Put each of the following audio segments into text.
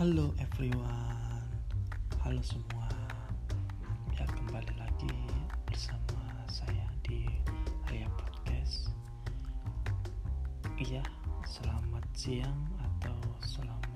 Halo everyone, halo semua. Ya kembali lagi bersama saya di Ria Podcast. Iya, selamat siang atau selamat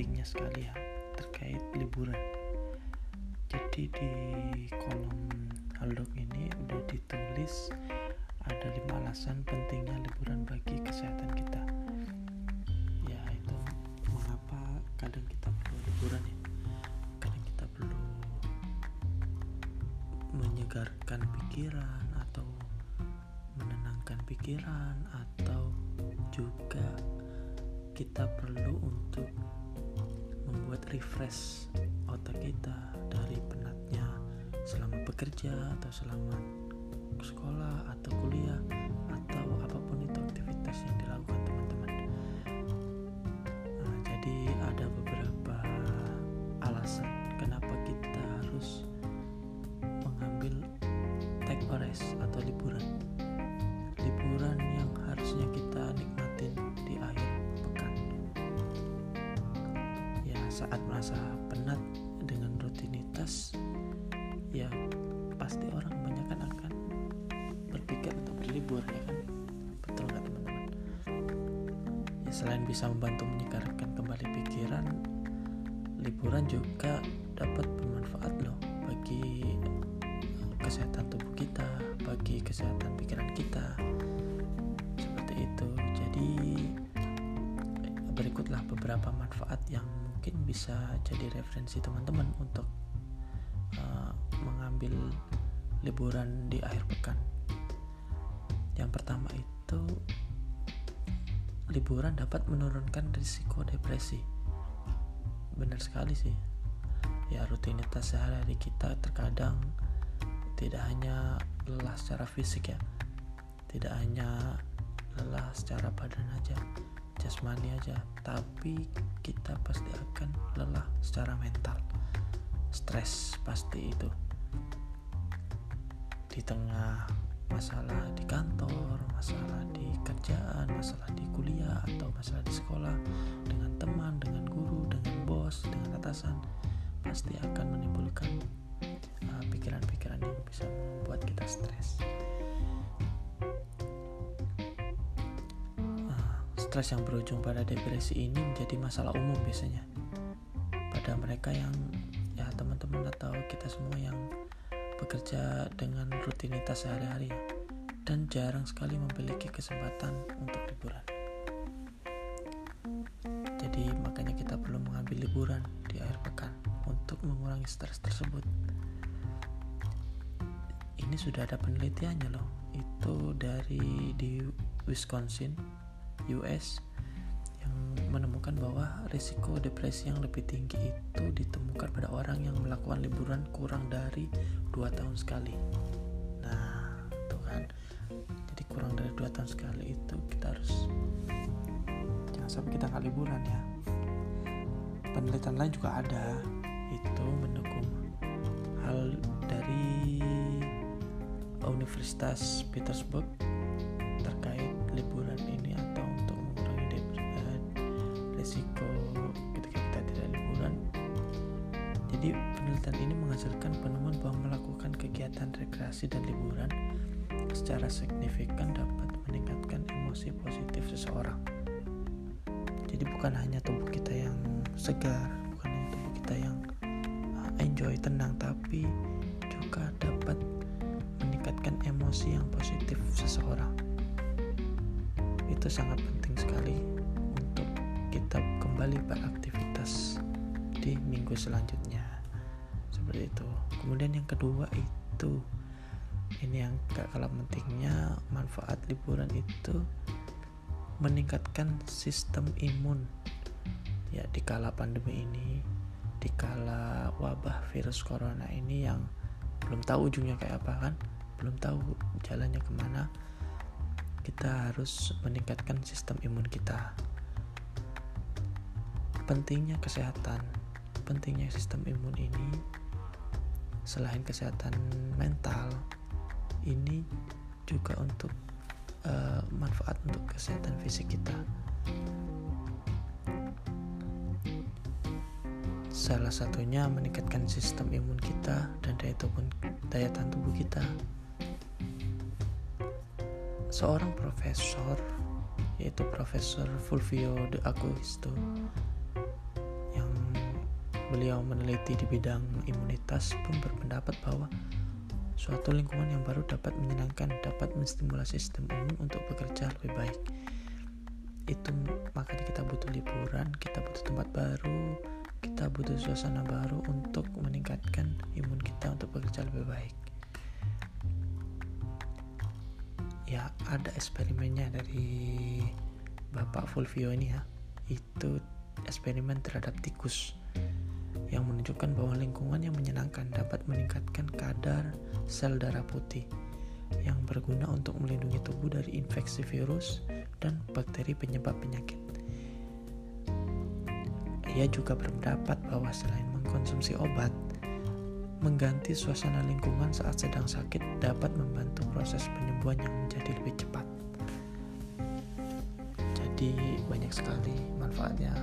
pentingnya sekali ya terkait liburan. Jadi di kolom halodoc ini udah ditulis ada lima alasan pentingnya liburan bagi kesehatan kita. Ya itu mengapa kadang kita perlu liburan ya? Kadang kita perlu menyegarkan pikiran atau menenangkan pikiran atau juga kita perlu untuk membuat refresh otak kita dari penatnya selama bekerja atau selama sekolah atau kuliah atau apa pun itu aktivitas berlibur ya kan? Betul nggak teman-teman? Ya selain bisa membantu menyegarkan kembali pikiran liburan juga dapat bermanfaat loh bagi kesehatan tubuh kita bagi kesehatan pikiran kita. Seperti itu. Jadi berikutlah beberapa manfaat yang mungkin bisa jadi referensi teman-teman untuk uh, mengambil liburan di akhir pekan yang pertama itu liburan dapat menurunkan risiko depresi. Benar sekali sih. Ya rutinitas sehari-hari kita terkadang tidak hanya lelah secara fisik ya. Tidak hanya lelah secara badan aja jasmani aja. Tapi kita pasti akan lelah secara mental. Stres pasti itu. Di tengah masalah di kantor masalah di kerjaan masalah di kuliah atau masalah di sekolah dengan teman dengan guru dengan bos dengan atasan pasti akan menimbulkan uh, pikiran-pikiran yang bisa membuat kita stres. Uh, stres yang berujung pada depresi ini menjadi masalah umum biasanya. Pada mereka yang ya teman-teman atau kita semua yang bekerja dengan rutinitas sehari-hari dan jarang sekali memiliki kesempatan untuk liburan. Jadi makanya kita perlu mengambil liburan di akhir pekan untuk mengurangi stres tersebut. Ini sudah ada penelitiannya loh. Itu dari di Wisconsin, US bahwa risiko depresi yang lebih tinggi itu ditemukan pada orang yang melakukan liburan kurang dari dua tahun sekali. Nah, tuh kan. Jadi kurang dari dua tahun sekali itu kita harus jangan sampai kita nggak liburan ya. Penelitian lain juga ada itu mendukung hal dari Universitas Petersburg menghasilkan penemuan bahwa melakukan kegiatan rekreasi dan liburan secara signifikan dapat meningkatkan emosi positif seseorang. Jadi bukan hanya tubuh kita yang segar, bukan hanya tubuh kita yang enjoy, tenang, tapi juga dapat meningkatkan emosi yang positif seseorang. Itu sangat penting sekali untuk kita kembali beraktivitas di minggu selanjutnya seperti itu. Kemudian yang kedua itu ini yang gak kalah pentingnya manfaat liburan itu meningkatkan sistem imun. Ya di kala pandemi ini di kala wabah virus corona ini yang belum tahu ujungnya kayak apa kan belum tahu jalannya ke mana kita harus meningkatkan sistem imun kita. Pentingnya kesehatan pentingnya sistem imun ini selain kesehatan mental ini juga untuk uh, manfaat untuk kesehatan fisik kita Salah satunya meningkatkan sistem imun kita dan daya tubuh, daya tahan tubuh kita. Seorang profesor yaitu Profesor Fulvio de Agusto beliau meneliti di bidang imunitas pun berpendapat bahwa suatu lingkungan yang baru dapat menyenangkan, dapat menstimulasi sistem imun untuk bekerja lebih baik. Itu makanya kita butuh liburan, kita butuh tempat baru, kita butuh suasana baru untuk meningkatkan imun kita untuk bekerja lebih baik. Ya, ada eksperimennya dari Bapak Fulvio ini ya. Itu eksperimen terhadap tikus yang menunjukkan bahwa lingkungan yang menyenangkan dapat meningkatkan kadar sel darah putih yang berguna untuk melindungi tubuh dari infeksi virus dan bakteri penyebab penyakit. Ia juga berpendapat bahwa selain mengkonsumsi obat, mengganti suasana lingkungan saat sedang sakit dapat membantu proses penyembuhan yang menjadi lebih cepat. Jadi banyak sekali manfaatnya.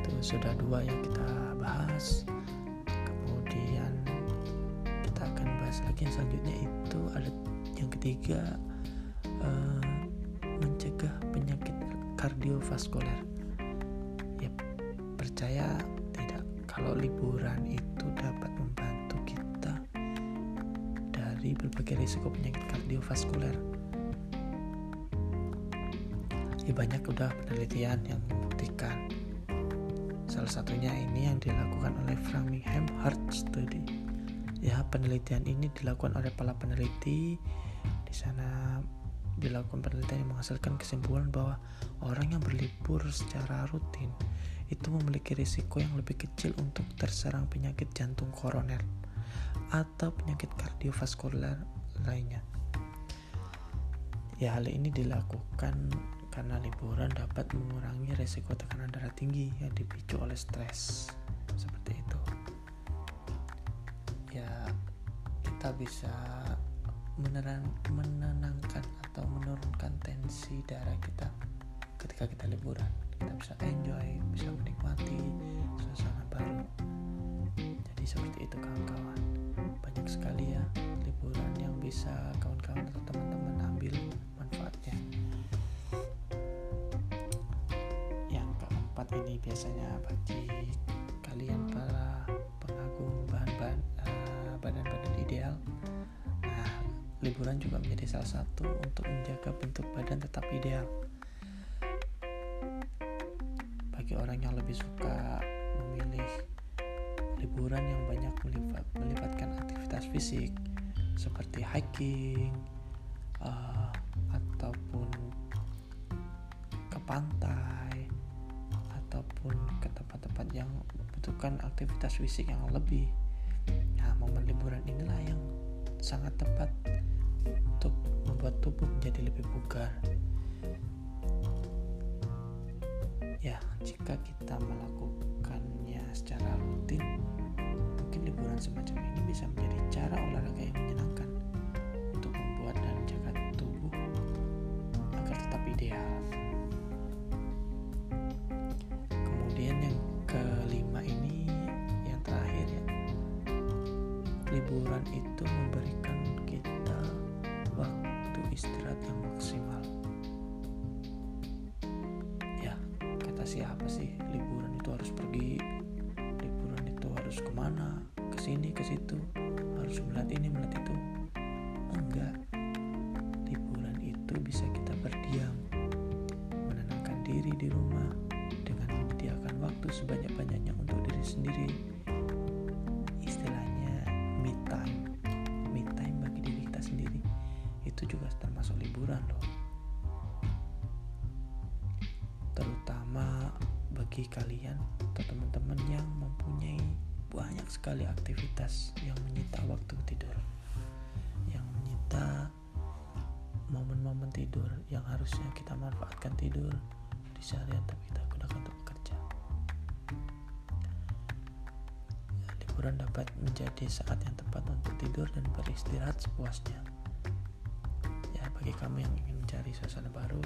Itu sudah dua yang kita bahas. Kemudian kita akan bahas lagi yang selanjutnya itu ada yang ketiga uh, mencegah penyakit kardiovaskuler percaya tidak kalau liburan itu dapat membantu kita dari berbagai risiko penyakit kardiovaskuler ya banyak udah penelitian yang membuktikan salah satunya ini yang dilakukan oleh Framingham Heart Study ya penelitian ini dilakukan oleh para peneliti di sana dilakukan penelitian yang menghasilkan kesimpulan bahwa orang yang berlibur secara rutin itu memiliki risiko yang lebih kecil untuk terserang penyakit jantung koroner atau penyakit kardiovaskuler lainnya. Ya, hal ini dilakukan karena liburan dapat mengurangi risiko tekanan darah tinggi yang dipicu oleh stres. Seperti itu. Ya, kita bisa menenangkan atau menurunkan tensi darah kita ketika kita liburan kita bisa enjoy bisa menikmati suasana baru jadi seperti itu kawan-kawan banyak sekali ya liburan yang bisa kawan-kawan atau teman-teman ambil keempat ini biasanya bagi kalian para pengagum bahan-bahan uh, badan-badan ideal? Nah liburan juga menjadi salah satu untuk menjaga bentuk badan tetap ideal. Bagi orang yang lebih suka memilih liburan yang banyak melibatkan aktivitas fisik seperti hiking uh, ataupun ke pantai ataupun ke tempat-tempat yang membutuhkan aktivitas fisik yang lebih. Nah, momen liburan inilah yang sangat tepat untuk membuat tubuh menjadi lebih bugar ya jika kita melakukannya secara rutin mungkin liburan semacam ini bisa menjadi cara olahraga yang menyenangkan untuk membuat dan menjaga tubuh agar tetap ideal liburan itu memberikan kita waktu istirahat yang maksimal. Siapa sih? Liburan itu harus pergi liburan itu harus ke mana? Ke sini ke situ harus melihat ini melihat itu. Enggak. Liburan itu bisa kita berdiam menenangkan diri di rumah dengan menyediakan waktu sebanyak-banyaknya untuk diri sendiri bagi kalian atau teman-teman yang mempunyai banyak sekali aktivitas yang menyita waktu tidur. Yang menyita momen-momen tidur yang harusnya kita manfaatkan tidur di seharian tapi kita gunakan untuk bekerja. Liburan dapat menjadi saat yang tepat untuk tidur dan beristirahat sepuasnya. Ya bagi kamu yang ingin mencari suasana baru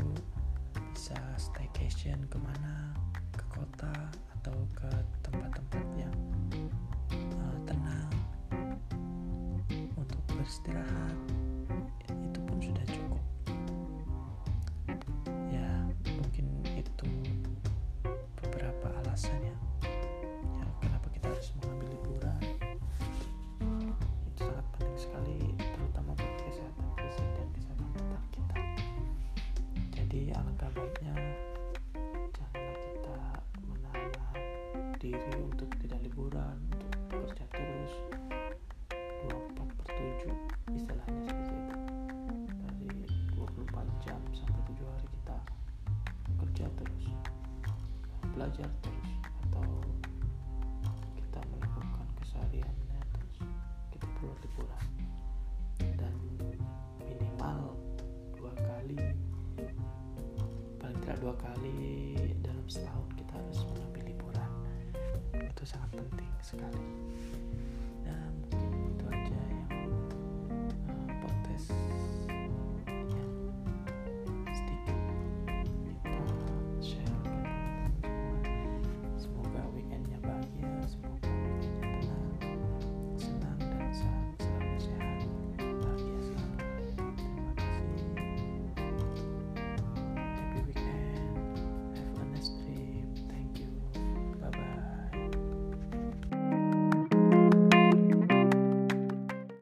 bisa staycation ke mana ke kota atau ke tempat-tempat yang uh, tenang untuk beristirahat diri untuk tidak liburan untuk bekerja terus. 24 per 7 istilahnya seperti itu dari 24 jam sampai 7 hari kita kerja terus belajar terus atau kita melakukan kesehariannya terus. Kita perlu liburan. Dan minimal dua kali paling tidak dua kali dalam setahun kita harus mengambil liburan itu sangat penting sekali